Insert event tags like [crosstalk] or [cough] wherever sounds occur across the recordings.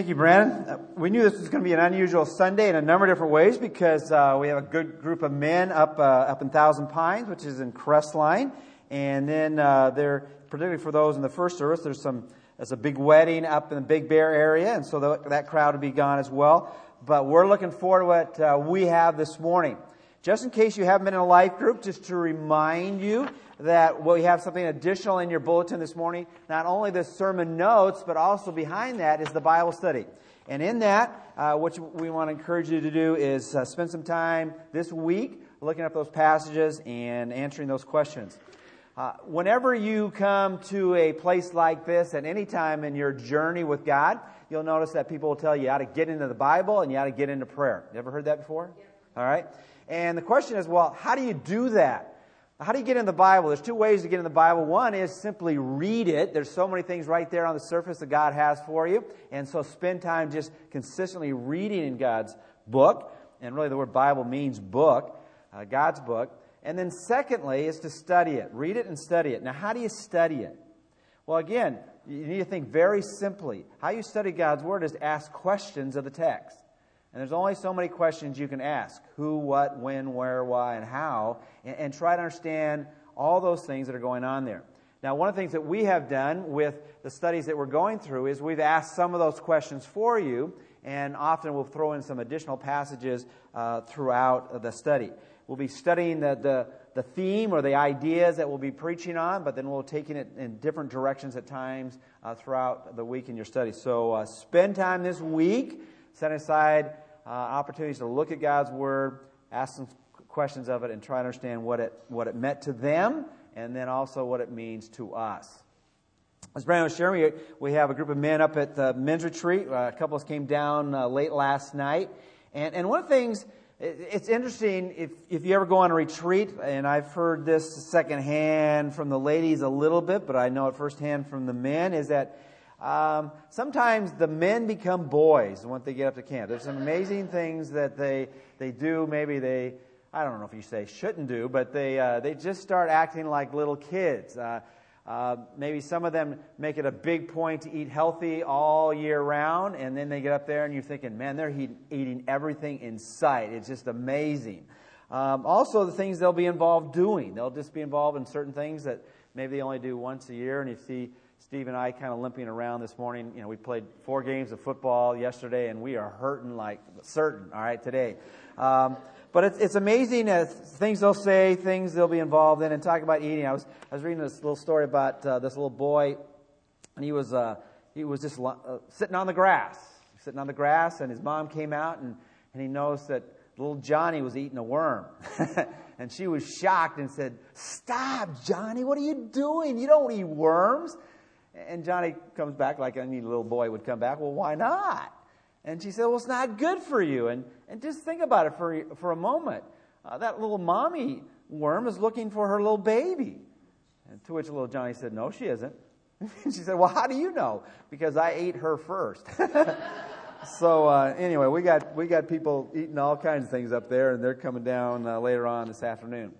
Thank you, Brandon. Uh, we knew this was going to be an unusual Sunday in a number of different ways because uh, we have a good group of men up uh, up in Thousand Pines, which is in Crestline, and then uh, there, particularly for those in the first service, there's some there's a big wedding up in the Big Bear area, and so the, that crowd will be gone as well. But we're looking forward to what uh, we have this morning. Just in case you haven't been in a life group, just to remind you that we have something additional in your bulletin this morning. Not only the sermon notes, but also behind that is the Bible study. And in that, uh, what we want to encourage you to do is uh, spend some time this week looking up those passages and answering those questions. Uh, whenever you come to a place like this at any time in your journey with God, you'll notice that people will tell you how to get into the Bible and you how to get into prayer. You ever heard that before? Yeah. All right. And the question is, well, how do you do that? How do you get in the Bible? There's two ways to get in the Bible. One is simply read it. There's so many things right there on the surface that God has for you. And so spend time just consistently reading in God's book. And really, the word Bible means book, uh, God's book. And then, secondly, is to study it. Read it and study it. Now, how do you study it? Well, again, you need to think very simply. How you study God's Word is ask questions of the text. And there's only so many questions you can ask who, what, when, where, why, and how, and, and, try to understand all those things that are going on there. Now, one of the things that we have done with the studies that we're going through is we've asked some of those questions for you, and often we'll throw in some additional passages uh, throughout the study. We'll be studying the, the, the, theme or the ideas that we'll be preaching on, but then we'll taking it in different directions at times uh, throughout the week in your study. So uh, spend time this week set aside uh, opportunities to look at God's Word, ask some questions of it, and try to understand what it, what it meant to them and then also what it means to us. As Brandon was sharing, we, we have a group of men up at the men's retreat. Uh, a couple of us came down uh, late last night. And, and one of the things, it's interesting if, if you ever go on a retreat, and I've heard this secondhand from the ladies a little bit, but I know it firsthand from the men, is that um, sometimes the men become boys once they get up to camp. There's some amazing things that they they do. Maybe they I don't know if you say shouldn't do, but they uh, they just start acting like little kids. Uh, uh, maybe some of them make it a big point to eat healthy all year round, and then they get up there and you're thinking, man, they're he- eating everything in sight. It's just amazing. Um, also, the things they'll be involved doing. They'll just be involved in certain things that maybe they only do once a year, and you see Steve and I kind of limping around this morning. You know, we played four games of football yesterday, and we are hurting like certain, all right, today. Um, but it's, it's amazing things they'll say, things they'll be involved in, and talk about eating. I was, I was reading this little story about uh, this little boy, and he was, uh, he was just uh, sitting on the grass, sitting on the grass, and his mom came out, and, and he noticed that little Johnny was eating a worm. [laughs] and she was shocked and said, Stop, Johnny, what are you doing? You don't eat worms. And Johnny comes back like any little boy would come back. Well, why not? And she said, Well, it's not good for you. And, and just think about it for, for a moment. Uh, that little mommy worm is looking for her little baby. And to which little Johnny said, No, she isn't. and [laughs] she said, Well, how do you know? Because I ate her first. [laughs] so uh, anyway, we got we got people eating all kinds of things up there, and they're coming down uh, later on this afternoon.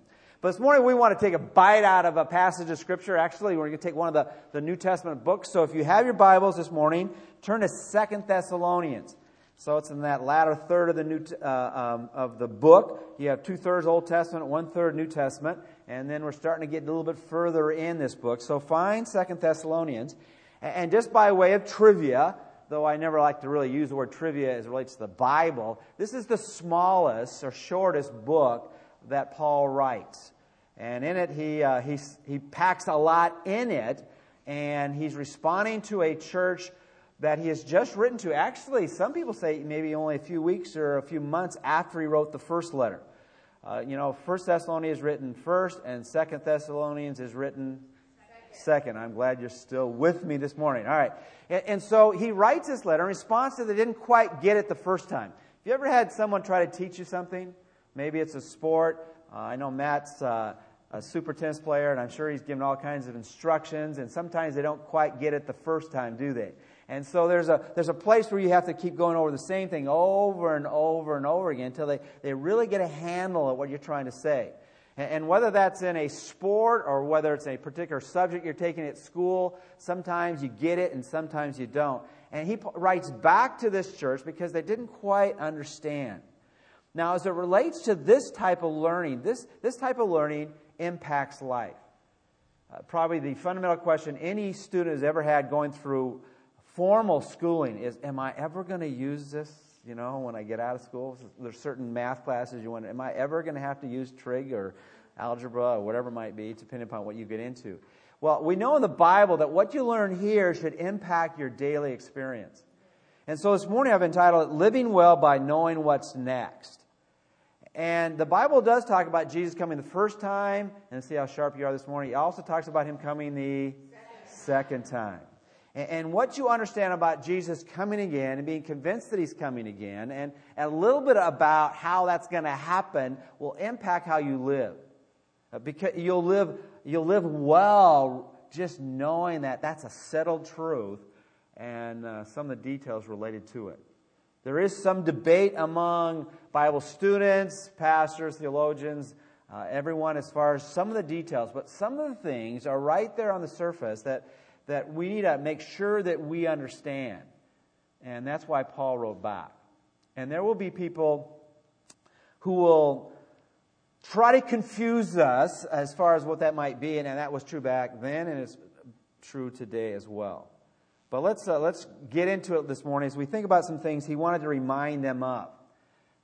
But this morning we want to take a bite out of a passage of Scripture. Actually, we're going to take one of the, the New Testament books. So if you have your Bibles this morning, turn to Second Thessalonians. So it's in that latter third of the new uh, um, of the book. You have two thirds Old Testament, one third New Testament, and then we're starting to get a little bit further in this book. So find Second Thessalonians, and just by way of trivia, though I never like to really use the word trivia as it relates to the Bible, this is the smallest or shortest book that Paul writes. And in it, he, uh, he, he packs a lot in it, and he's responding to a church that he has just written to. Actually, some people say maybe only a few weeks or a few months after he wrote the first letter. Uh, you know, First Thessalonians is written first, and Second Thessalonians is written second. I'm glad you're still with me this morning. All right. And, and so he writes this letter in response to they didn't quite get it the first time. Have you ever had someone try to teach you something? Maybe it's a sport. Uh, I know Matt's uh, a super tennis player, and I'm sure he's given all kinds of instructions, and sometimes they don't quite get it the first time, do they? And so there's a, there's a place where you have to keep going over the same thing over and over and over again until they, they really get a handle of what you're trying to say. And whether that's in a sport or whether it's a particular subject you're taking at school, sometimes you get it and sometimes you don't. And he writes back to this church because they didn't quite understand. Now, as it relates to this type of learning, this, this type of learning impacts life. Uh, probably the fundamental question any student has ever had going through formal schooling is Am I ever going to use this? You know, when I get out of school, there's certain math classes you wonder, Am I ever going to have to use trig or algebra or whatever it might be, depending upon what you get into? Well, we know in the Bible that what you learn here should impact your daily experience. And so this morning I've entitled it Living Well by Knowing What's Next. And the Bible does talk about Jesus coming the first time, and see how sharp you are this morning. It also talks about him coming the second time. And what you understand about Jesus coming again and being convinced that he's coming again, and a little bit about how that's going to happen, will impact how you live. Uh, because you'll live, you'll live well just knowing that that's a settled truth and uh, some of the details related to it. There is some debate among Bible students, pastors, theologians, uh, everyone as far as some of the details, but some of the things are right there on the surface that, that we need to make sure that we understand. And that's why Paul wrote back. And there will be people who will try to confuse us as far as what that might be, and, and that was true back then, and it's true today as well. But let's, uh, let's get into it this morning as we think about some things he wanted to remind them of.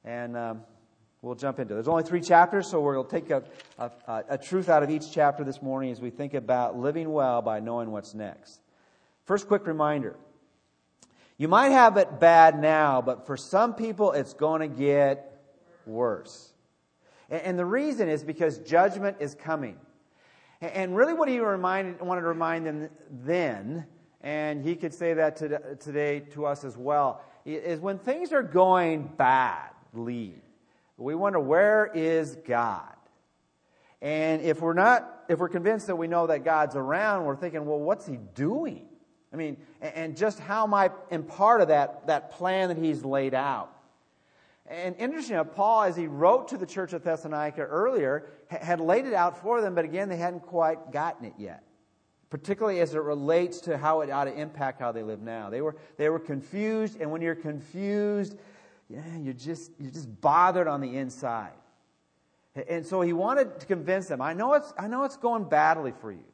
And um, we'll jump into it. There's only three chapters, so we'll take a, a, a truth out of each chapter this morning as we think about living well by knowing what's next. First, quick reminder. You might have it bad now, but for some people, it's going to get worse. And, and the reason is because judgment is coming. And, and really, what he reminded, wanted to remind them then and he could say that today to us as well, is when things are going badly, we wonder where is God? And if we're not, if we're convinced that we know that God's around, we're thinking, well, what's he doing? I mean, and just how am I in part of that, that plan that he's laid out? And interesting, uh, Paul, as he wrote to the church of Thessalonica earlier, had laid it out for them, but again, they hadn't quite gotten it yet particularly as it relates to how it ought to impact how they live now. They were, they were confused, and when you're confused, yeah, you're just, you're just bothered on the inside. And so he wanted to convince them, I know it's, I know it's going badly for you.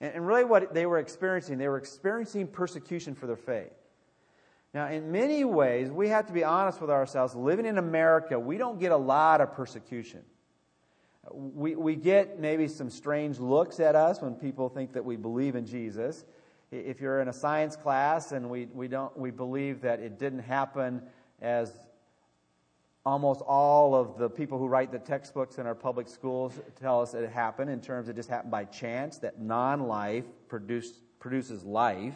And, and really what they were experiencing, they were experiencing persecution for their faith. Now, in many ways, we have to be honest with ourselves. Living in America, we don't get a lot of persecution. We, we get maybe some strange looks at us when people think that we believe in Jesus. If you're in a science class and we, we, don't, we believe that it didn't happen as almost all of the people who write the textbooks in our public schools tell us it happened in terms of just happened by chance, that non life produce, produces life,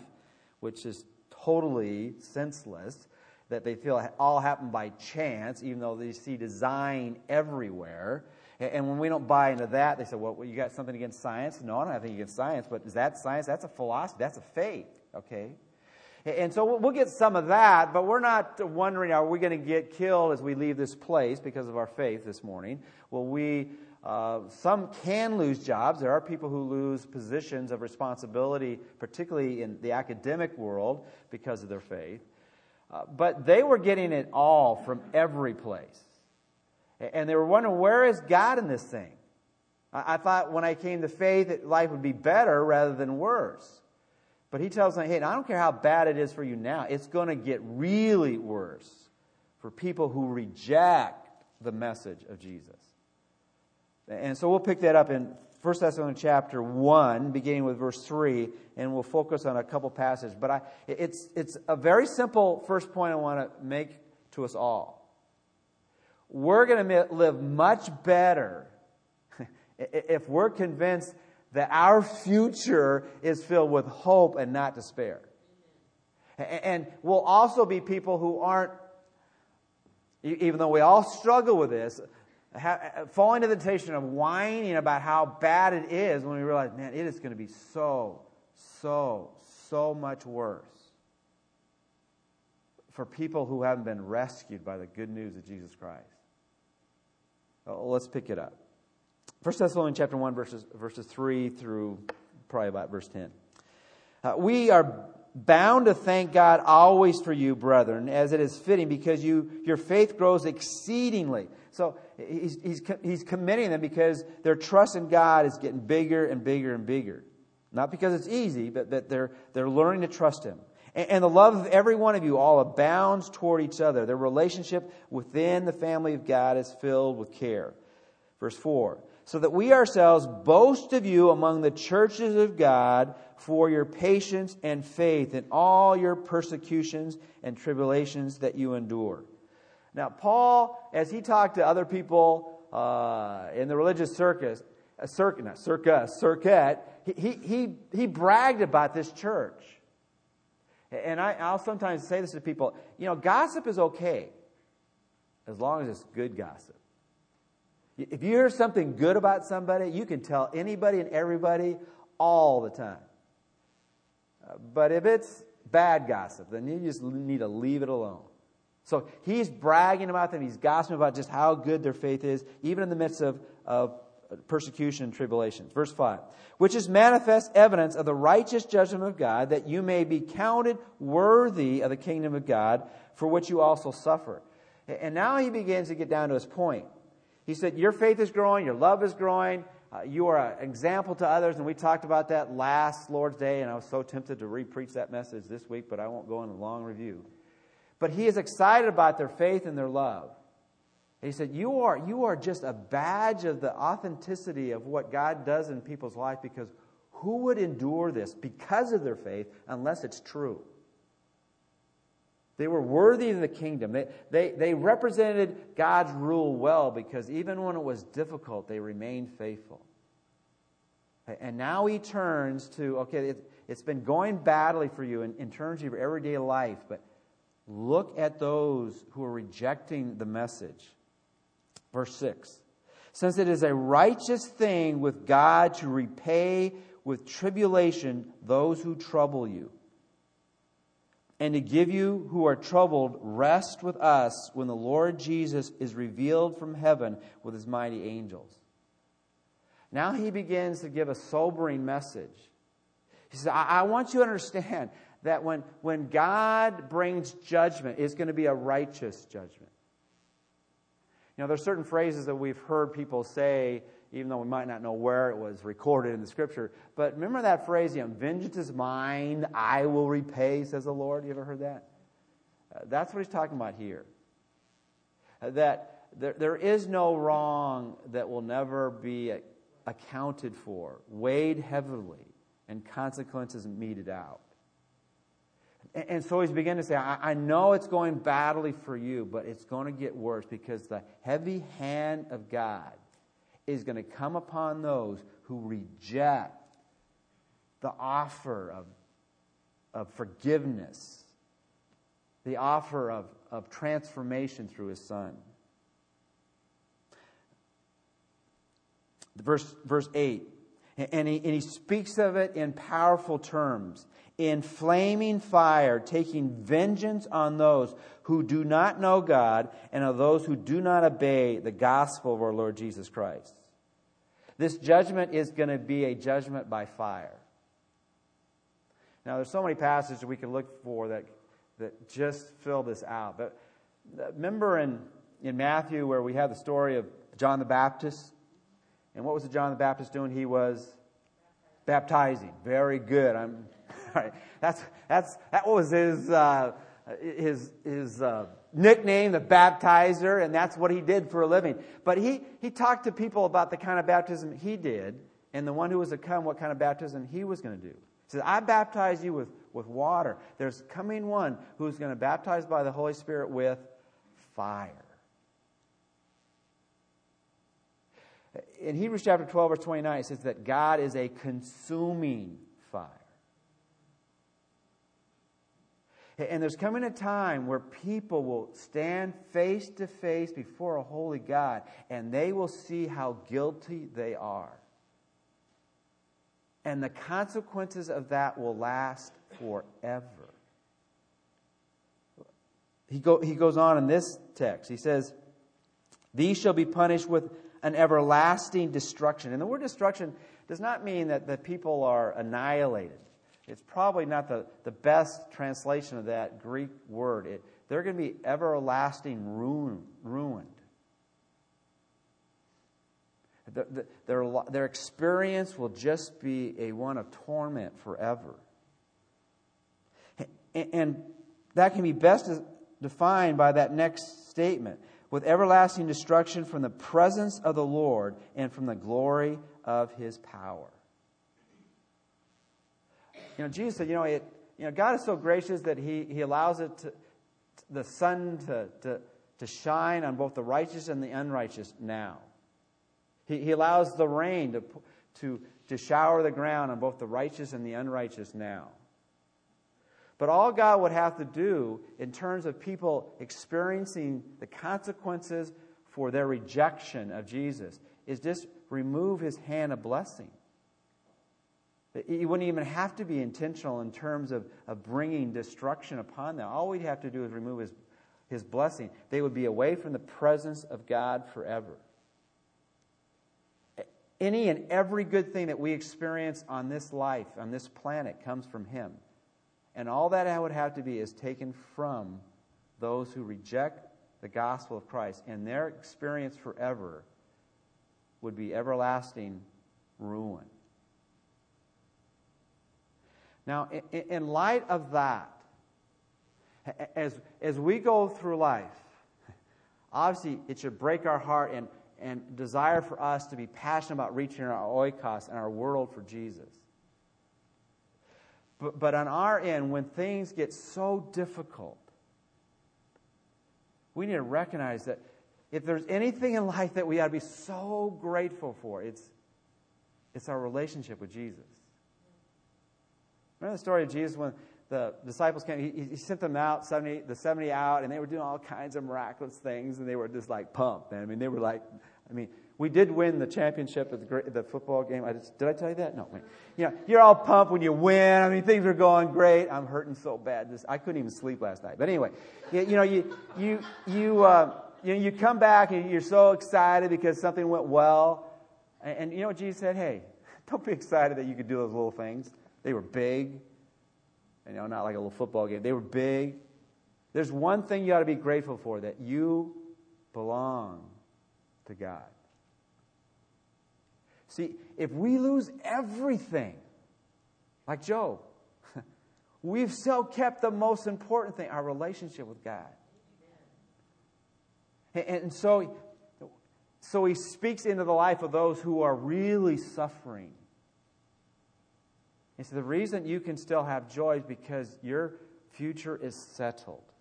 which is totally senseless, that they feel all happened by chance, even though they see design everywhere. And when we don't buy into that, they say, well, you got something against science? No, I don't have anything against science, but is that science? That's a philosophy. That's a faith, okay? And so we'll get some of that, but we're not wondering, are we going to get killed as we leave this place because of our faith this morning? Well, we, uh, some can lose jobs. There are people who lose positions of responsibility, particularly in the academic world, because of their faith. Uh, but they were getting it all from every place. And they were wondering, where is God in this thing? I thought when I came to faith that life would be better rather than worse. But he tells me, hey, I don't care how bad it is for you now, it's going to get really worse for people who reject the message of Jesus. And so we'll pick that up in 1 Thessalonians chapter 1, beginning with verse 3, and we'll focus on a couple passages. But I, it's, it's a very simple first point I want to make to us all we're going to live much better [laughs] if we're convinced that our future is filled with hope and not despair. And we'll also be people who aren't, even though we all struggle with this, falling into the temptation of whining about how bad it is when we realize, man, it is going to be so, so, so much worse for people who haven't been rescued by the good news of Jesus Christ. Uh, let's pick it up. 1 Thessalonians chapter 1, verses, verses 3 through probably about verse 10. Uh, we are bound to thank God always for you, brethren, as it is fitting, because you, your faith grows exceedingly. So he's, he's, he's commending them because their trust in God is getting bigger and bigger and bigger. Not because it's easy, but that they're, they're learning to trust Him. And, the love of every one of you all abounds toward each other. Their relationship within the family of God is filled with care. Verse 4 so that we ourselves boast of you among the churches of God for your patience and faith in all your persecutions and tribulations that you endure. Now, Paul, as he talked to other people uh, in the religious circus, uh, not circus, circuit, he, he, he bragged about this church. And I, I'll sometimes say this to people you know, gossip is okay as long as it's good gossip. If you hear something good about somebody, you can tell anybody and everybody all the time. Uh, but if it's bad gossip, then you just need to leave it alone. So he's bragging about them. He's gossiping about just how good their faith is, even in the midst of, of persecution and tribulations. Verse 5 Which is manifest evidence of the righteous judgment of God, that you may be counted worthy of the kingdom of God, for which you also suffer. And now he begins to get down to his point. He said, Your faith is growing, your love is growing, uh, you are an example to others. And we talked about that last Lord's Day, and I was so tempted to re preach that message this week, but I won't go in a long review. But he is excited about their faith and their love. He said, you are, you are just a badge of the authenticity of what God does in people's life because who would endure this because of their faith unless it's true? They were worthy of the kingdom. They, they, they represented God's rule well because even when it was difficult, they remained faithful. And now he turns to, okay, it, has been going badly for you in, in terms of your everyday life, but look at those who are rejecting the message. Verse 6 Since it is a righteous thing with God to repay with tribulation those who trouble you and to give you who are troubled rest with us when the Lord Jesus is revealed from heaven with his mighty angels. Now he begins to give a sobering message. He says, I, I want you to understand that when, when God brings judgment, it's going to be a righteous judgment. You know, there's certain phrases that we've heard people say even though we might not know where it was recorded in the scripture. But remember that phrase, you know, vengeance is mine, I will repay, says the Lord. You ever heard that? Uh, that's what he's talking about here. Uh, that there, there is no wrong that will never be accounted for, weighed heavily, and consequences meted out. And, so he's beginning to say, I, I know it's going badly for you, but it's going to get worse because the heavy hand of God is going to come upon those who reject the offer of, of forgiveness, the offer of, of transformation through his son. Verse, verse 8, and he, and he speaks of it in powerful terms in flaming fire, taking vengeance on those who do not know God and on those who do not obey the gospel of our Lord Jesus Christ. This judgment is going to be a judgment by fire. Now, there's so many passages we can look for that, that just fill this out. But remember in, in Matthew where we have the story of John the Baptist? And what was John the Baptist doing? He was baptizing. Very good. I'm right. That's that's that was his uh, his his uh, nickname, the baptizer, and that's what he did for a living. But he he talked to people about the kind of baptism he did, and the one who was to come, what kind of baptism he was going to do. He says, "I baptize you with with water. There's coming one who's going to baptize by the Holy Spirit with fire." In Hebrews chapter 12, verse 29, it says that God is a consuming fire. And there's coming a time where people will stand face to face before a holy God and they will see how guilty they are. And the consequences of that will last forever. He, go, he goes on in this text. He says, These shall be punished with an everlasting destruction. And the word destruction does not mean that the people are annihilated. It's probably not the, the best translation of that Greek word. It, they're going to be everlasting ruin, ruined. The, the, their, their experience will just be a one of torment forever. And, and that can be best defined by that next statement with everlasting destruction from the presence of the Lord and from the glory of his power. You know, Jesus said, you know, it, you know, God is so gracious that he, he allows it to, the sun to, to, to shine on both the righteous and the unrighteous now. He, he allows the rain to, to, to shower the ground on both the righteous and the unrighteous now. But all God would have to do in terms of people experiencing the consequences for their rejection of Jesus is just remove his hand of blessing. He wouldn't even have to be intentional in terms of, of bringing destruction upon them. All we'd have to do is remove his, his blessing. They would be away from the presence of God forever. Any and every good thing that we experience on this life, on this planet, comes from him. And all that I would have to be is taken from those who reject the gospel of Christ. And their experience forever would be everlasting ruin. Now, in light of that, as, as we go through life, obviously it should break our heart and, and desire for us to be passionate about reaching our oikos and our world for Jesus. But, but on our end, when things get so difficult, we need to recognize that if there's anything in life that we ought to be so grateful for, it's, it's our relationship with Jesus. Remember the story of Jesus when the disciples came? He, he sent them out, 70, the 70 out, and they were doing all kinds of miraculous things, and they were just like pumped. I mean, they were like, I mean, we did win the championship at the, the football game. I just, did I tell you that? No. Wait. You know, you're all pumped when you win. I mean, things are going great. I'm hurting so bad. This, I couldn't even sleep last night. But anyway, you, you know, you, you, you, uh, you, know, you come back and you're so excited because something went well. And, and you know what Jesus said? Hey, [laughs] don't be excited that you could do those little things. They were big. You know, not like a little football game. They were big. There's one thing you ought to be grateful for that you belong to God. See, if we lose everything, like Job, [laughs] we've still kept the most important thing our relationship with God. And so, so he speaks into the life of those who are really suffering. He said, The reason you can still have joy is because your future is settled.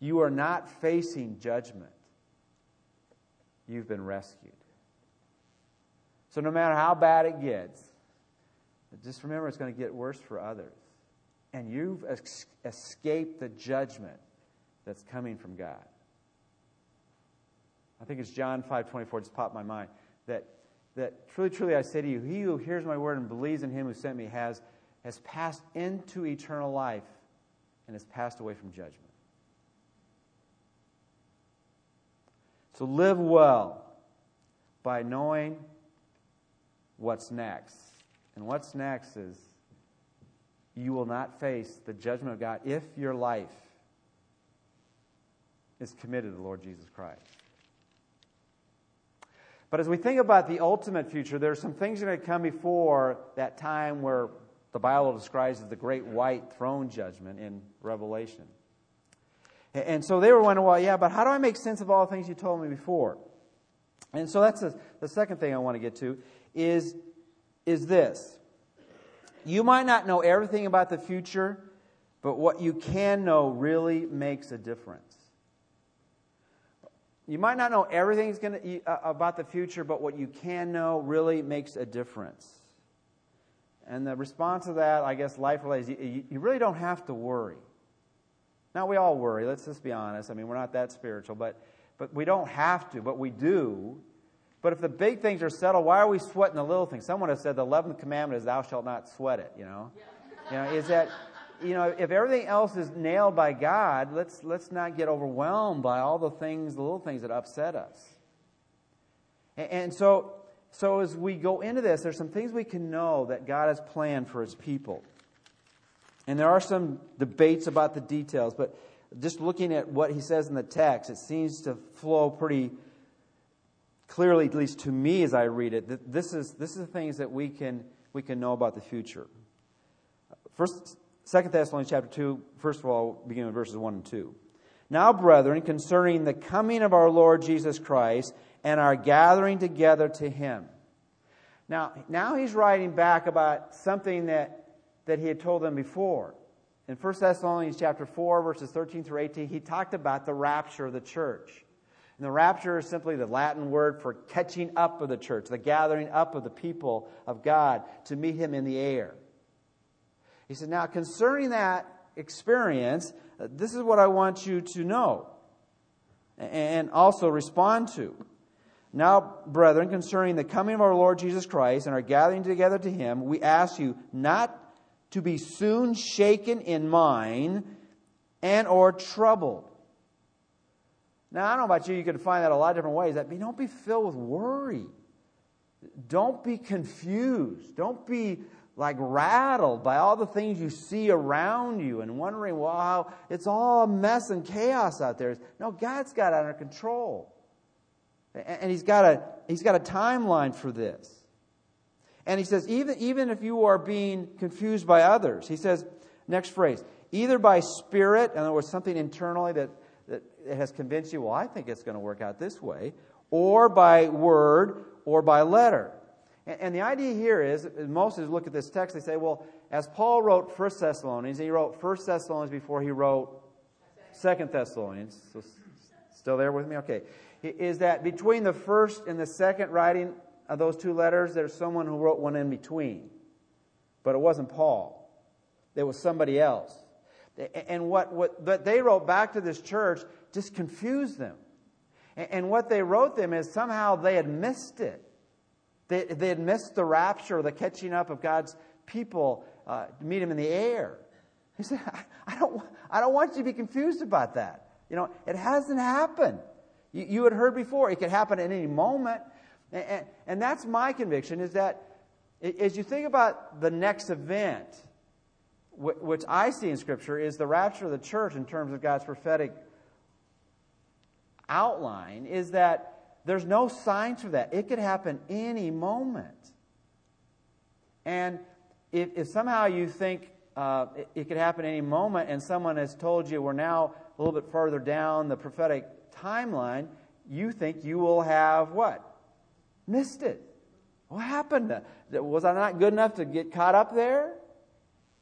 You are not facing judgment, you've been rescued. So no matter how bad it gets, just remember it's going to get worse for others. And you've es- escaped the judgment that's coming from God. I think it's John 5:24 just popped my mind that that truly truly I say to you he who hears my word and believes in him who sent me has has passed into eternal life and has passed away from judgment. So live well by knowing what's next. And what's next is you will not face the judgment of God if your life is committed to the Lord Jesus Christ. But as we think about the ultimate future, there are some things that are going to come before that time where the Bible describes as the great white throne judgment in Revelation. And so they were wondering, well, yeah, but how do I make sense of all the things you told me before? And so that's the, the second thing I want to get to is, is this. You might not know everything about the future, but what you can know really makes a difference. You might not know everything gonna, uh, about the future, but what you can know really makes a difference. And the response to that, I guess, life related, you, you really don't have to worry. Now, we all worry, let's just be honest. I mean, we're not that spiritual, but, but we don't have to, but we do but if the big things are settled, why are we sweating the little things? Someone has said the 11th commandment is thou shalt not sweat it, you know? You know, is that, you know, if everything else is nailed by God, let's, let's not get overwhelmed by all the things, the little things that upset us. And so, so as we go into this, there's some things we can know that God has planned for his people. And there are some debates about the details, but just looking at what he says in the text, it seems to flow pretty clearly, at least to me as I read it, this is, this is the things that we can, we can know about the future. First, Second Thessalonians chapter 2, first of all, beginning with verses 1 and 2. Now, brethren, concerning the coming of our Lord Jesus Christ and our gathering together to him. Now, now he's writing back about something that, that he had told them before. In 1 Thessalonians chapter 4, verses 13 through 18, he talked about the rapture of the church. And the rapture is simply the Latin word for catching up of the church, the gathering up of the people of God to meet him in the air. He said, Now, concerning that experience, this is what I want you to know and also respond to. Now, brethren, concerning the coming of our Lord Jesus Christ and our gathering together to him, we ask you not to be soon shaken in mind and or troubled now, I don't know about you, you could find that a lot of different ways. That don't be filled with worry. Don't be confused. Don't be like rattled by all the things you see around you and wondering, wow, it's all a mess and chaos out there. No, God's got it under control. And he's got a, he's got a timeline for this. And he says, even, even if you are being confused by others, he says, next phrase, either by spirit, in other words, something internally that that has convinced you, well, I think it's going to work out this way, or by word or by letter. And, the idea here is, most of us look at this text, they say, well, as Paul wrote First Thessalonians, he wrote First Thessalonians before he wrote Second Thessalonians. So, still there with me? Okay. Is that between the first and the second writing of those two letters, there's someone who wrote one in between. But it wasn't Paul. It was somebody else. And what, what, what they wrote back to this church just confused them. And what they wrote them is somehow they had missed it. They, they had missed the rapture, the catching up of God's people uh, to meet him in the air. He said, I don't, I don't want you to be confused about that. You know, it hasn't happened. You, you had heard before, it could happen at any moment. And, and, and that's my conviction is that as you think about the next event, which I see in Scripture, is the rapture of the church in terms of God's prophetic outline, is that there's no signs for that. It could happen any moment. And if, if somehow you think uh, it, it could happen any moment and someone has told you we're now a little bit further down the prophetic timeline, you think you will have what? Missed it. What happened? Was I not good enough to get caught up there?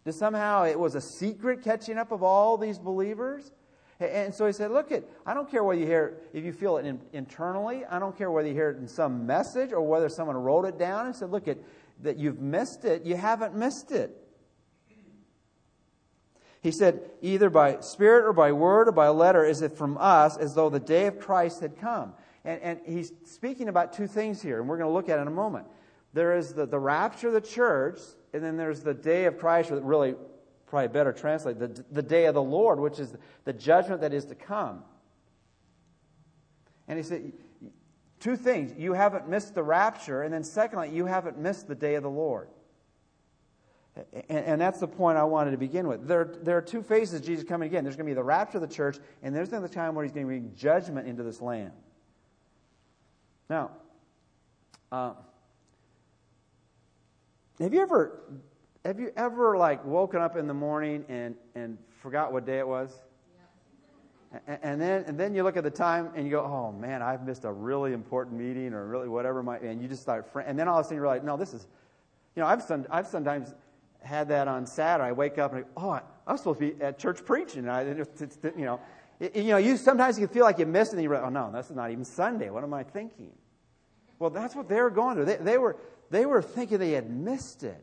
That somehow it was a secret catching up of all these believers. And so he said, Look, it, I don't care whether you hear it, if you feel it in, internally. I don't care whether you hear it in some message or whether someone wrote it down and said, Look, it, that you've missed it. You haven't missed it. He said, either by spirit or by word or by letter, is it from us as though the day of Christ had come. And, and he's speaking about two things here, and we're going to look at in a moment. There is the, the rapture of the church, and then there's the day of Christ, or really probably better translate, the, the day of the Lord, which is the judgment that is to come. And he said, two things. You haven't missed the rapture, and then secondly, you haven't missed the day of the Lord. And, and, that's the point I wanted to begin with. There, there are two phases of Jesus coming again. There's going to be the rapture of the church, and there's going to be the time where he's going to bring judgment into this land. Now, uh, have you ever have you ever like woken up in the morning and, and forgot what day it was? And, and then and then you look at the time and you go, oh man, I've missed a really important meeting or really whatever might, and you just start. Fr- and then all of a sudden you're like, no, this is, you know, I've some, I've sometimes had that on Saturday. I wake up and I go, oh, I, I was supposed to be at church preaching. And I, you know, it, you know, you sometimes you can feel like you missed it, and you're like, oh no, this is not even Sunday. What am I thinking? Well, that's what they were going through. They, they were they were thinking they had missed it.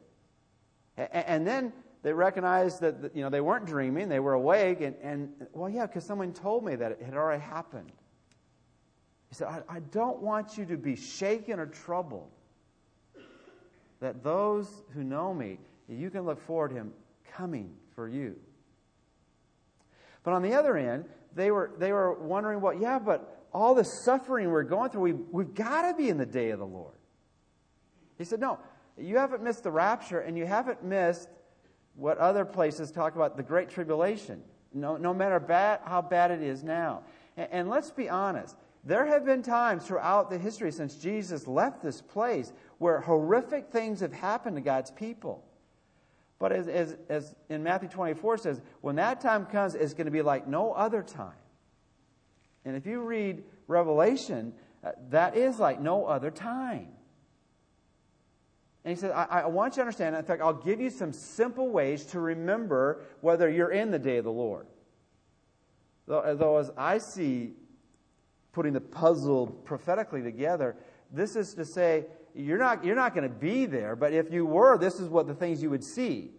And then they recognized that you know they weren't dreaming; they were awake. And, and well, yeah, because someone told me that it had already happened. He said, I, I don't want you to be shaken or troubled. That those who know me, you can look forward to him coming for you. But on the other end, they were they were wondering, well, yeah, but all the suffering we're going through, we, we've got to be in the day of the Lord. He said, No, you haven't missed the rapture, and you haven't missed what other places talk about the Great Tribulation, no, no matter bad, how bad it is now. And, and let's be honest. There have been times throughout the history since Jesus left this place where horrific things have happened to God's people. But as, as, as in Matthew 24 says, when that time comes, it's going to be like no other time. And if you read Revelation, uh, that is like no other time. And he said, I, I, want you to understand. In fact, I'll give you some simple ways to remember whether you're in the day of the Lord. Though, though as I see putting the puzzle prophetically together, this is to say, you're not, you're not going to be there, but if you were, this is what the things you would see.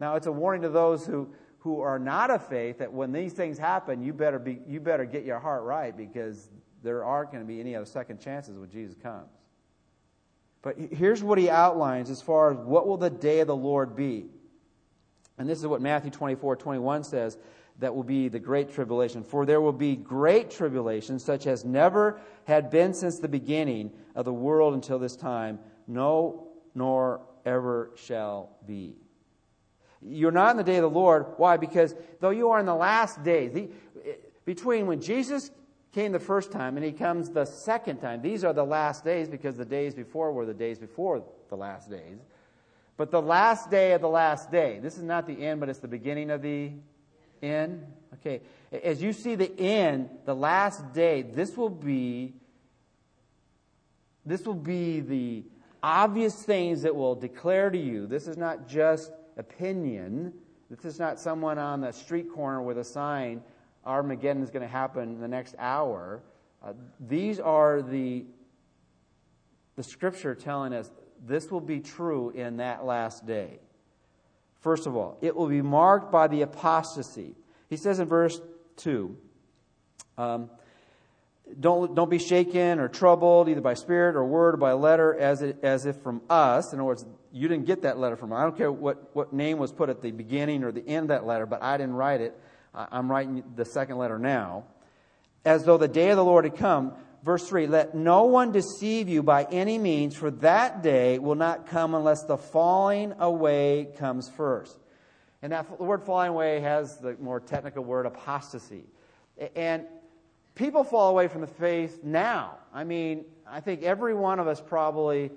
Now, it's a warning to those who, who are not of faith that when these things happen, you better, be, you better get your heart right because there aren't going to be any other second chances when Jesus comes. But here's what he outlines as far as what will the day of the Lord be. And this is what Matthew 24, 21 says that will be the great tribulation. For there will be great tribulation, such as never had been since the beginning of the world until this time, no, nor ever shall be. You're not in the day of the Lord. Why? Because though you are in the last days, the, between when Jesus came the first time and he comes the second time, these are the last days because the days before were the days before the last days. But the last day of the last day, this is not the end, but it's the beginning of the end. Okay. As you see the end, the last day, this will be this will be the obvious things that will declare to you. This is not just opinion. This is not someone on the street corner with a sign, Armageddon is going to happen in the next hour. Uh, these are the, the scripture telling us this will be true in that last day. First of all, it will be marked by the apostasy. He says in verse 2 um, don't, don't be shaken or troubled, either by spirit or word or by letter, as, it, as if from us. In other words, you didn't get that letter from us. I don't care what, what name was put at the beginning or the end of that letter, but I didn't write it. I'm writing the second letter now. As though the day of the Lord had come. Verse 3 Let no one deceive you by any means, for that day will not come unless the falling away comes first. And that the word falling away has the more technical word apostasy. And people fall away from the faith now. I mean, I think every one of us probably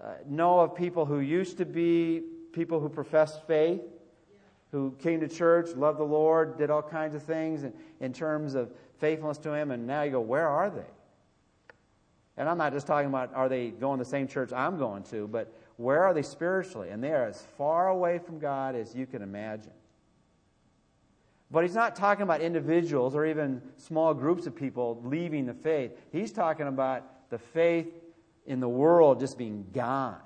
uh, know of people who used to be people who professed faith, who came to church, loved the Lord, did all kinds of things in, in terms of faithfulness to Him, and now you go, where are they? And I'm not just talking about are they going to the same church I'm going to, but where are they spiritually? And they are as far away from God as you can imagine. But he's not talking about individuals or even small groups of people leaving the faith. He's talking about the faith in the world just being gone.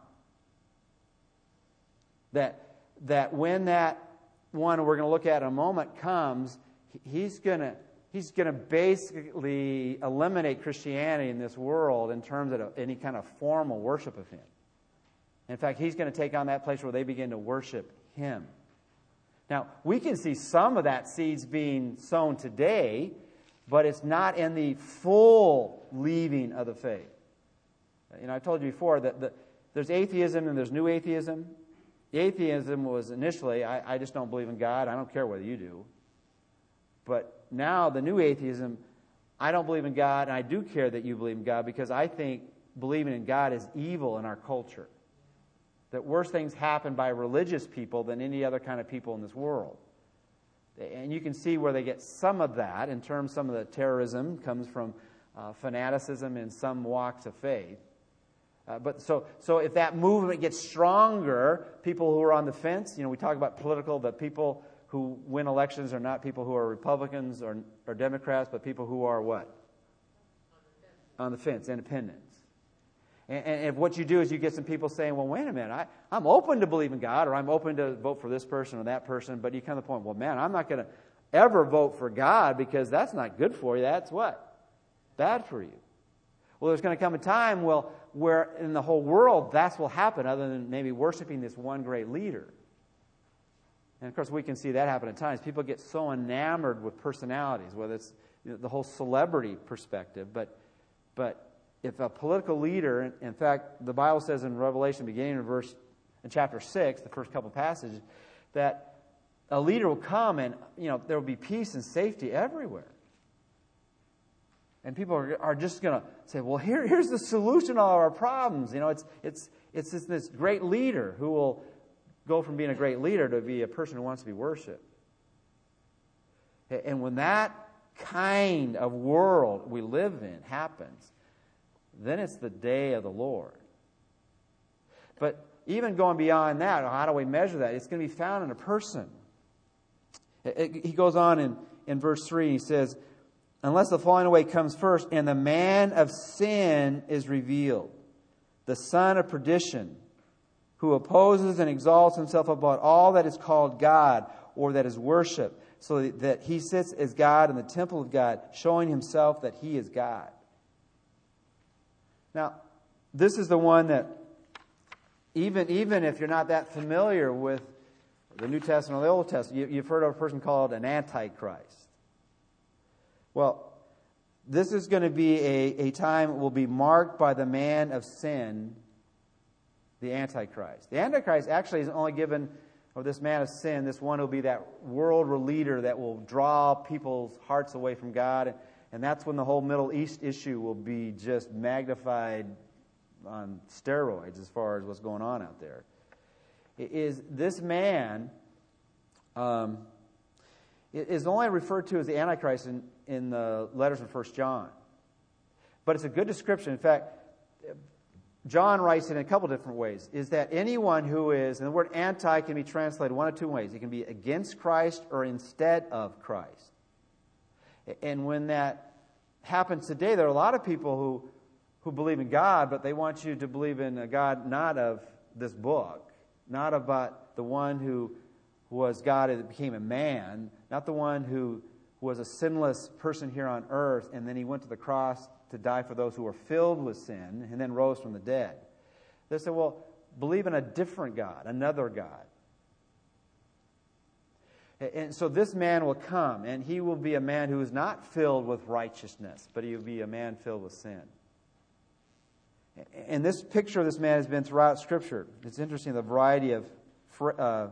That, that when that one we're going to look at in a moment comes, he's going to he's going to basically eliminate Christianity in this world in terms of any kind of formal worship of him. In fact, he's going to take on that place where they begin to worship him. Now, we can see some of that seeds being sown today, but it's not in the full leaving of the faith. You know, I told you before that the, there's atheism and there's new atheism. The atheism was initially, I, I just don't believe in God. I don't care whether you do. But now the new atheism, I don't believe in God, and I do care that you believe in God because I think believing in God is evil in our culture that worse things happen by religious people than any other kind of people in this world. And you can see where they get some of that in terms some of the terrorism comes from uh, fanaticism in some walks of faith. Uh, but so, so if that movement gets stronger, people who are on the fence, you know, we talk about political, the people who win elections are not people who are Republicans or, or Democrats, but people who are what? On the fence, independent. And, and, if what you do is you get some people saying, well, wait a minute, I, I'm open to believe in God, or I'm open to vote for this person or that person, but you come to the point, well, man, I'm not going to ever vote for God because that's not good for you. That's what? Bad for you. Well, there's going to come a time well, where in the whole world that's will happen, other than maybe worshiping this one great leader. And of course, we can see that happen at times. People get so enamored with personalities, whether it's you know, the whole celebrity perspective, but, but if a political leader, in fact, the Bible says in Revelation, beginning in verse in chapter six, the first couple passages, that a leader will come and you know there will be peace and safety everywhere. And people are, are just going to say, well, here, here's the solution to all our problems. You know, it's, it's, it's this, this great leader who will go from being a great leader to be a person who wants to be worshiped. And when that kind of world we live in happens, then it's the day of the Lord. But even going beyond that, how do we measure that? It's going to be found in a person. He goes on in, in verse 3, he says, Unless the falling away comes first, and the man of sin is revealed, the son of perdition, who opposes and exalts himself above all that is called God or that is worship, so that he sits as God in the temple of God, showing himself that he is God. Now, this is the one that, even, even if you're not that familiar with the New Testament or the Old Testament, you, have heard of a person called an Antichrist. Well, this is going to be a, a time will be marked by the man of sin, the Antichrist. The Antichrist actually is only given, of this man of sin, this one will be that world leader that will draw people's hearts away from God. And, that's when the whole Middle East issue will be just magnified on steroids as far as what's going on out there. Is this man um, is only referred to as the Antichrist in, in the letters of First John. But it's a good description. In fact, John writes it in a couple different ways. Is that anyone who is, and the word anti can be translated one of two ways. It can be against Christ or instead of Christ. And when that happens today, there are a lot of people who, who believe in God, but they want you to believe in a God not of this book, not about the one who was God that became a man, not the one who was a sinless person here on earth, and then he went to the cross to die for those who were filled with sin, and then rose from the dead. They said, well, believe in a different God, another God. And so this man will come, and he will be a man who is not filled with righteousness, but he will be a man filled with sin. And this picture of this man has been throughout Scripture. It's interesting the variety of uh,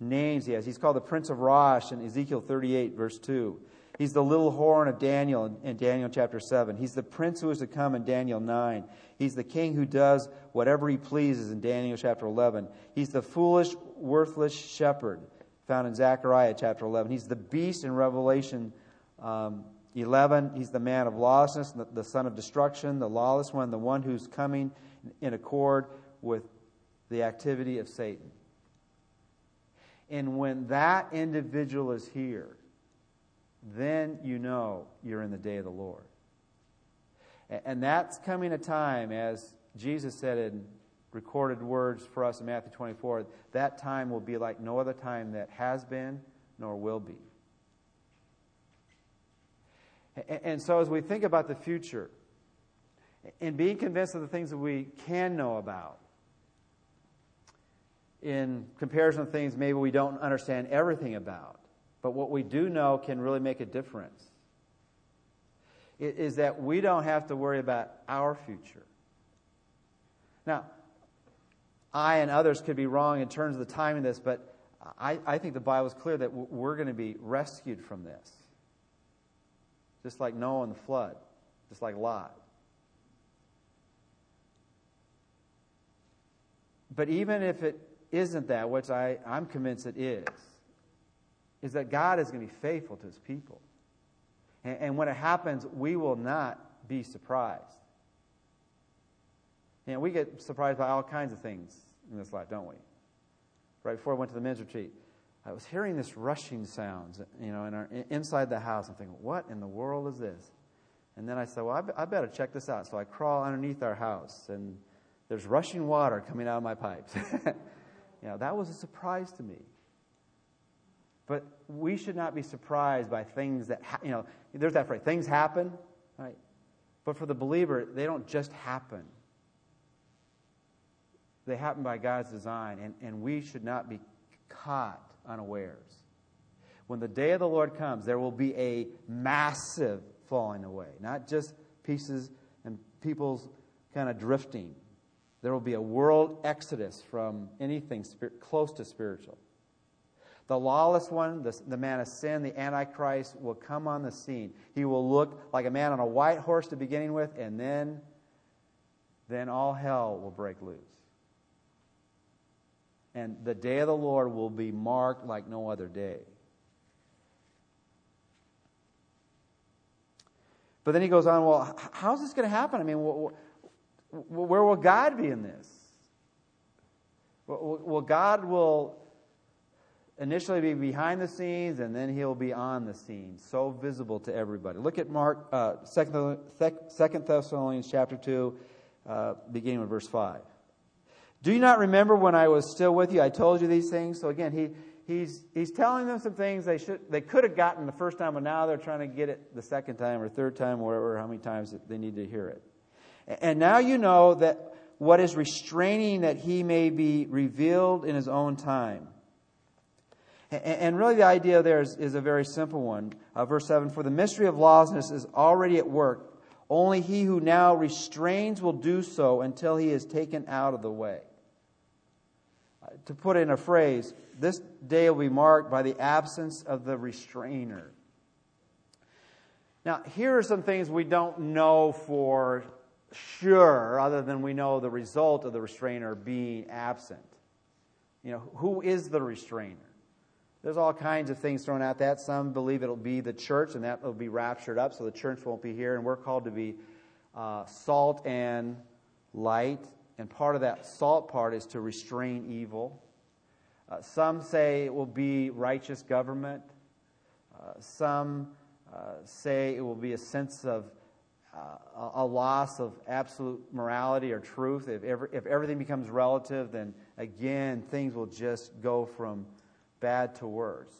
names he has. He's called the Prince of Rosh in Ezekiel 38, verse 2. He's the little horn of Daniel in Daniel chapter 7. He's the prince who is to come in Daniel 9. He's the king who does whatever he pleases in Daniel chapter 11. He's the foolish, worthless shepherd found in Zechariah chapter 11. He's the beast in Revelation um, 11. He's the man of lawlessness, the, the son of destruction, the lawless one, the one who's coming in accord with the activity of Satan. And when that individual is here, then you know you're in the day of the Lord. And that's coming a time, as Jesus said in recorded words for us in Matthew 24, that time will be like no other time that has been nor will be. And so, as we think about the future and being convinced of the things that we can know about, in comparison to things maybe we don't understand everything about, but what we do know can really make a difference, is that we don't have to worry about our future. Now, I and others could be wrong in terms of the timing of this, but I, I think the Bible is clear that we're going to be rescued from this. Just like Noah and the flood, just like Lot. But even if it isn't that, which I, I'm convinced it is, is that God is going to be faithful to his people. And, and when it happens, we will not be surprised. You know, we get surprised by all kinds of things in this life, don't we? Right before I went to the men's retreat, I was hearing this rushing sounds, you know, in our, inside the house. I'm thinking, what in the world is this? And then I said, well, I, I better check this out. So I crawl underneath our house, and there's rushing water coming out of my pipes. [laughs] You know, that was a surprise to me. But we should not be surprised by things that, ha- you know, there's that phrase, things happen, right? But for the believer, they don't just happen. They happen by God's design, and, and we should not be caught unawares. When the day of the Lord comes, there will be a massive falling away, not just pieces and people's kind of drifting. There will be a world exodus from anything close to spiritual. The lawless one, the, the, man of sin, the Antichrist, will come on the scene. He will look like a man on a white horse to beginning with, and then, then all hell will break loose. And the day of the Lord will be marked like no other day. But then he goes on, well, how's this going to happen? I mean, where will God be in this? Well, God will initially be behind the scenes and then he'll be on the scene, so visible to everybody. Look at Mark, uh, 2 Thessalonians chapter 2, uh, beginning with verse 5. Do you not remember when I was still with you? I told you these things. So again, he, he's, he's telling them some things they, should, they could have gotten the first time, but now they're trying to get it the second time or third time, or whatever, how many times they need to hear it. And now you know that what is restraining that he may be revealed in his own time. And really, the idea there is, is a very simple one. Uh, verse 7 For the mystery of lawlessness is already at work. Only he who now restrains will do so until he is taken out of the way. Uh, to put in a phrase, this day will be marked by the absence of the restrainer. Now, here are some things we don't know for sure, other than we know the result of the restrainer being absent. You know, who is the restrainer? There's all kinds of things thrown at that. Some believe it'll be the church and that will be raptured up, so the church won't be here. And we're called to be uh, salt and light. And part of that salt part is to restrain evil. Uh, some say it will be righteous government. Uh, some uh, say it will be a sense of uh, a loss of absolute morality or truth. If, if everything becomes relative, then again, things will just go from bad to worse.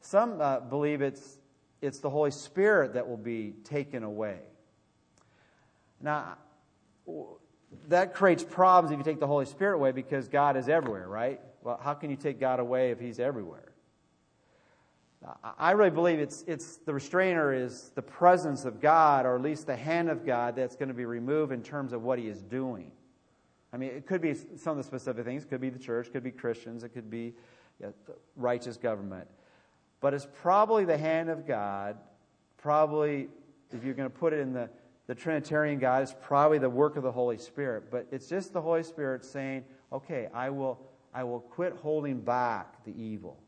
Some uh, believe it's, it's the Holy Spirit that will be taken away. Now, that creates problems if you take the Holy Spirit away because God is everywhere, right? Well, how can you take God away if He's everywhere? I really believe it's, it's the restrainer is the presence of God, or at least the hand of God, that's going to be removed in terms of what He is doing. I mean, it could be some of the specific things. It could be the church, it could be Christians, it could be righteous government. But it's probably the hand of God, probably, if you're going to put it in the, the Trinitarian God, it's probably the work of the Holy Spirit. But it's just the Holy Spirit saying, okay, I will, I will quit holding back the evil,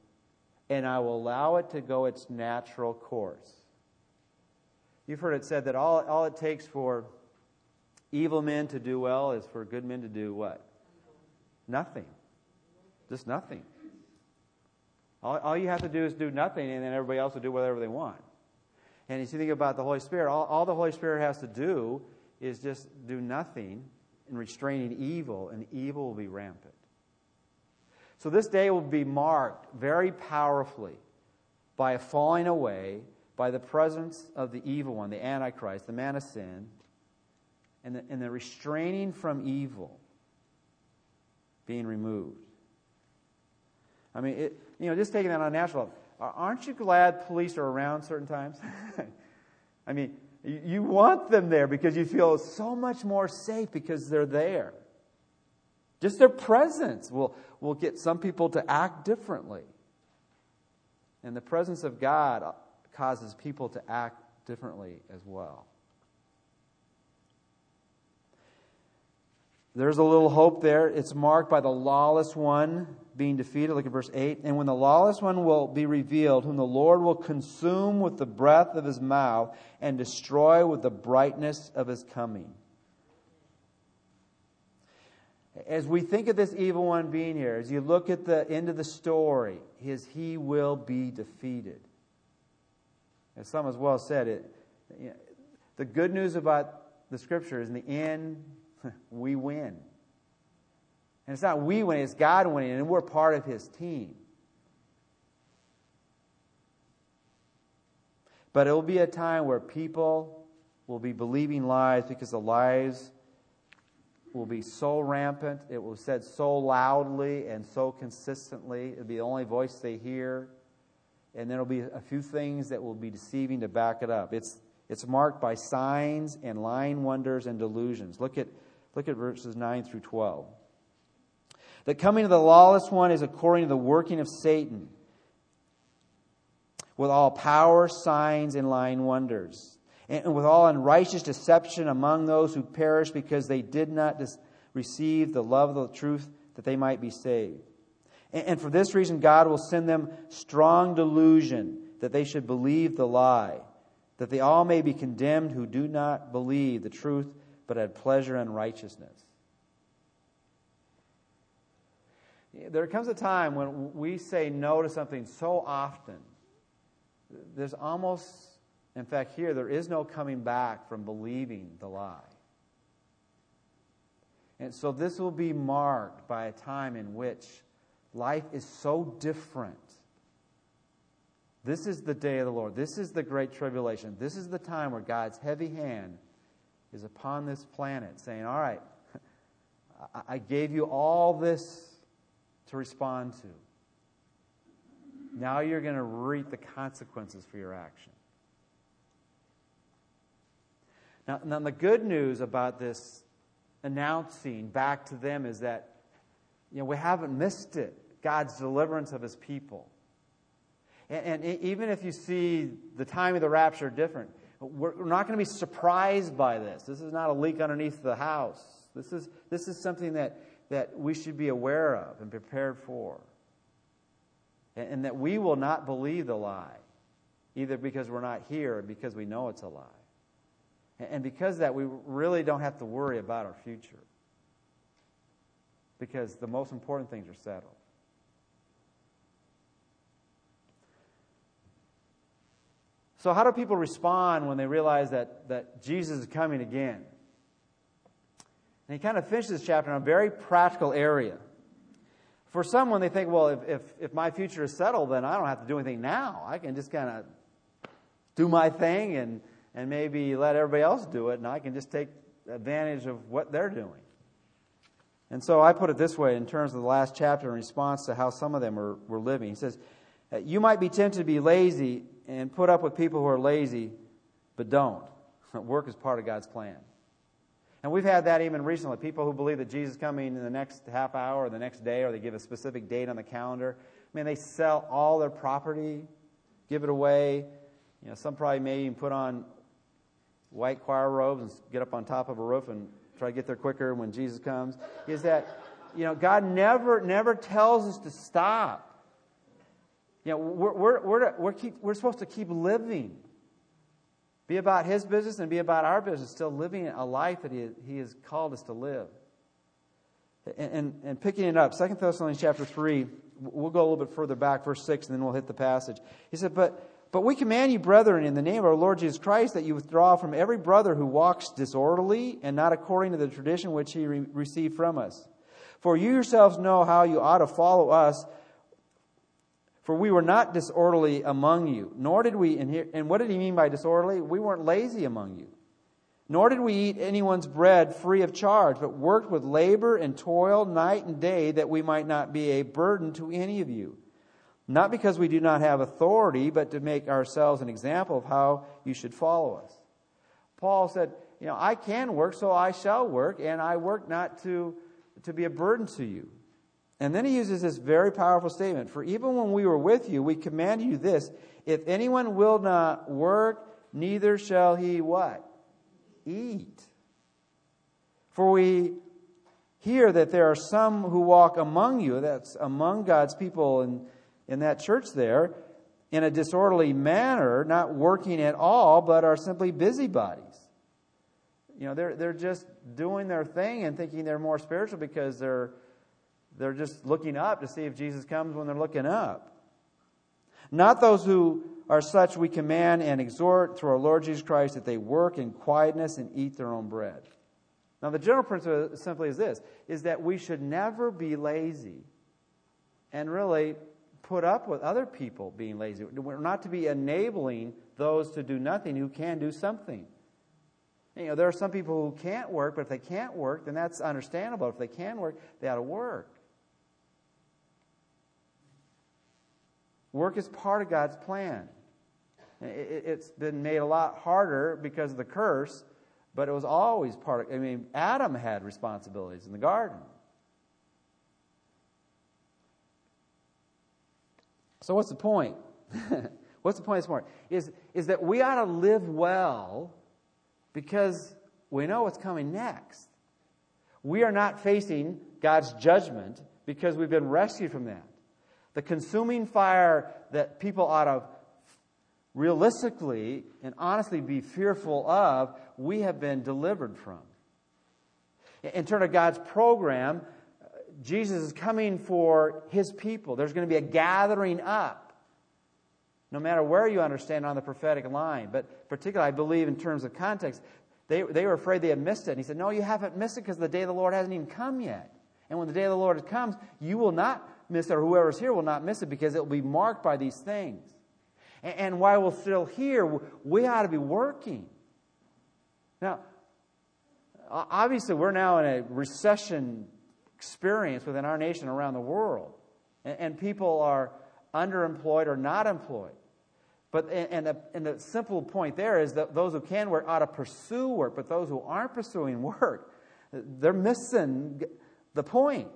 and I will allow it to go its natural course. You've heard it said that all, all it takes for evil men to do well is for good men to do what? Nothing. Just nothing. All, all you have to do is do nothing, and then everybody else will do whatever they want. And if you think about the Holy Spirit, all, all the Holy Spirit has to do is just do nothing in restraining evil, and evil will be rampant. So this day will be marked very powerfully by a falling away, by the presence of the evil one, the Antichrist, the man of sin, and the, and the restraining from evil being removed. I mean, it, you know, just taking that on a national level. Aren't you glad police are around certain times? [laughs] I mean, you want them there because you feel so much more safe because they're there. Just their presence will, will get some people to act differently. And the presence of God causes people to act differently as well. There's a little hope there. It's marked by the lawless one being defeated. Look at verse 8. And when the lawless one will be revealed, whom the Lord will consume with the breath of his mouth and destroy with the brightness of his coming. As we think of this evil one being here, as you look at the end of the story, his he will be defeated. As some as well said, it, you know, the good news about the scripture is in the end, [laughs] we win. And it's not we winning, it's God winning, and we're part of His team. But it will be a time where people will be believing lies because the lies will be so rampant, it will be said so loudly and so consistently, it'll be the only voice they hear. and there will be a few things that will be deceiving to back it up. It's, it's marked by signs and lying wonders and delusions. Look at, look at verses 9 through 12. The coming of the lawless one is according to the working of Satan, with all power, signs, and lying wonders, and with all unrighteous deception among those who perish because they did not dis- receive the love of the truth that they might be saved. And, and for this reason, God will send them strong delusion that they should believe the lie, that they all may be condemned who do not believe the truth but had pleasure in righteousness. There comes a time when we say no to something so often, there's almost, in fact, here, there is no coming back from believing the lie. And so this will be marked by a time in which life is so different. This is the day of the Lord. This is the great tribulation. This is the time where God's heavy hand is upon this planet saying, All right, I gave you all this to respond to. Now you're going to reap the consequences for your action. Now, now, the good news about this announcing back to them is that you know, we haven't missed it God's deliverance of his people. And, and even if you see the time of the rapture different, we're, we're not going to be surprised by this. This is not a leak underneath the house. This is, this is something that, that we should be aware of and prepared for. And, and that we will not believe the lie, either because we're not here or because we know it's a lie. And, because of that, we really don't have to worry about our future. Because the most important things are settled. So, how do people respond when they realize that, that Jesus is coming again? And he kind of finishes this chapter in a very practical area. For some, when they think, well, if, if, if my future is settled, then I don't have to do anything now. I can just kind of do my thing and, and maybe let everybody else do it, and I can just take advantage of what they're doing. And so I put it this way in terms of the last chapter in response to how some of them were, were living. He says, uh, You might be tempted to be lazy and put up with people who are lazy, but don't. [laughs] Work is part of God's plan. And we've had that even recently. People who believe that Jesus is coming in the next half hour or the next day, or they give a specific date on the calendar. I mean, they sell all their property, give it away. You know, some probably may even put on white choir robes and get up on top of a roof and try to get there quicker when Jesus comes. Is that, you know, God never, never tells us to stop. You know, we're, we're, we're, we're, keep, we're supposed to keep living. Be about His business and be about our business, still living a life that He, he has called us to live. And, and, and picking it up, 2 Thessalonians chapter 3, we'll go a little bit further back, verse 6, and then we'll hit the passage. He said, But but we command you, brethren, in the name of our Lord Jesus Christ, that you withdraw from every brother who walks disorderly and not according to the tradition which he re- received from us. For you yourselves know how you ought to follow us, for we were not disorderly among you, nor did we, and what did he mean by disorderly? We weren't lazy among you. Nor did we eat anyone's bread free of charge, but worked with labor and toil night and day that we might not be a burden to any of you. Not because we do not have authority, but to make ourselves an example of how you should follow us. Paul said, You know, I can work, so I shall work, and I work not to, to be a burden to you. And then he uses this very powerful statement For even when we were with you, we commanded you this if anyone will not work, neither shall he what? Eat. For we hear that there are some who walk among you, that's among God's people in, in that church there, in a disorderly manner, not working at all, but are simply busybodies. You know, they're, they're just doing their thing and thinking they're more spiritual because they're they're just looking up to see if Jesus comes when they're looking up. Not those who are such we command and exhort through our Lord Jesus Christ that they work in quietness and eat their own bread. Now the general principle simply is this is that we should never be lazy and really put up with other people being lazy. We're not to be enabling those to do nothing who can do something. You know, there are some people who can't work, but if they can't work, then that's understandable. If they can work, they ought to work. Work is part of God's plan. It's been made a lot harder because of the curse, but it was always part of I mean, Adam had responsibilities in the garden. So what's the point? [laughs] what's the point this morning? Is, is that we ought to live well because we know what's coming next. We are not facing God's judgment because we've been rescued from that. The consuming fire that people ought to realistically and honestly be fearful of, we have been delivered from. In terms of God's program, Jesus is coming for his people. There's going to be a gathering up, no matter where you understand on the prophetic line. But particularly, I believe, in terms of context, they, they were afraid they had missed it. And he said, No, you haven't missed it because the day of the Lord hasn't even come yet. And when the day of the Lord comes, you will not miss it, or whoever's here will not miss it because it will be marked by these things. And, and while we're still here, we ought to be working. Now, obviously, we're now in a recession experience within our nation around the world. And, and people are underemployed or not employed. But and the, and the simple point there is that those who can work ought to pursue work, but those who aren't pursuing work, they're missing the point.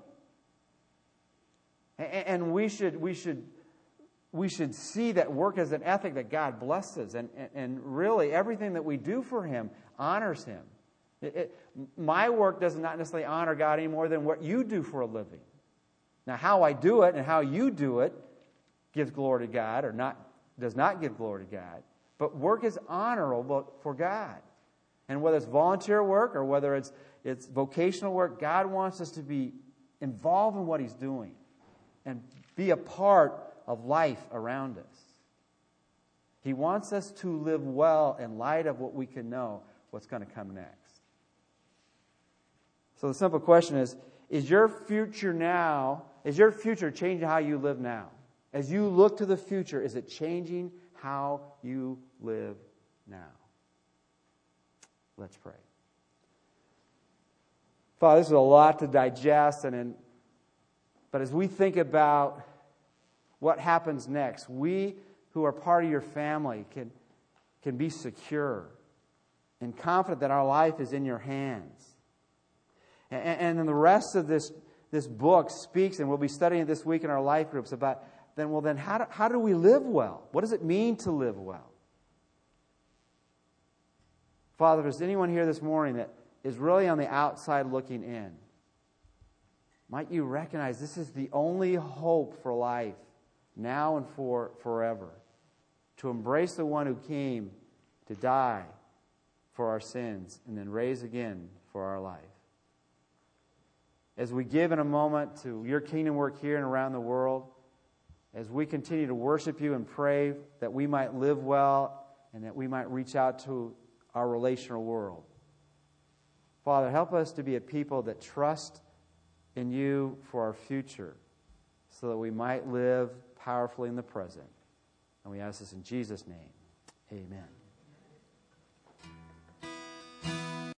And we should we should we should see that work as an ethic that God blesses, and, and, and really everything that we do for Him honors Him. It, it, my work does not necessarily honor God any more than what you do for a living. Now, how I do it and how you do it gives glory to God, or not does not give glory to God. But work is honorable for God. And whether it's volunteer work or whether it's, it's vocational work, God wants us to be involved in what He's doing and be a part of life around us. He wants us to live well in light of what we can know what's going to come next. So the simple question is Is your future now, is your future changing how you live now? As you look to the future, is it changing how you live now? Let's pray. Father, this is a lot to digest, and but as we think about what happens next, we who are part of your family can, can be secure and confident that our life is in your hands. And, then the rest of this, this book speaks, and we'll be studying it this week in our life groups about then, well, then how do, how do we live well? What does it mean to live well? Father, there's anyone here this morning that is really on the outside looking in, might you recognize this is the only hope for life now and for forever to embrace the one who came to die for our sins and then raise again for our life. As we give in a moment to your kingdom work here and around the world, as we continue to worship you and pray that we might live well and that we might reach out to our relational world. Father, help us to be a people that trust in you for our future so that we might live powerfully in the present. And we ask this in Jesus' name. Amen.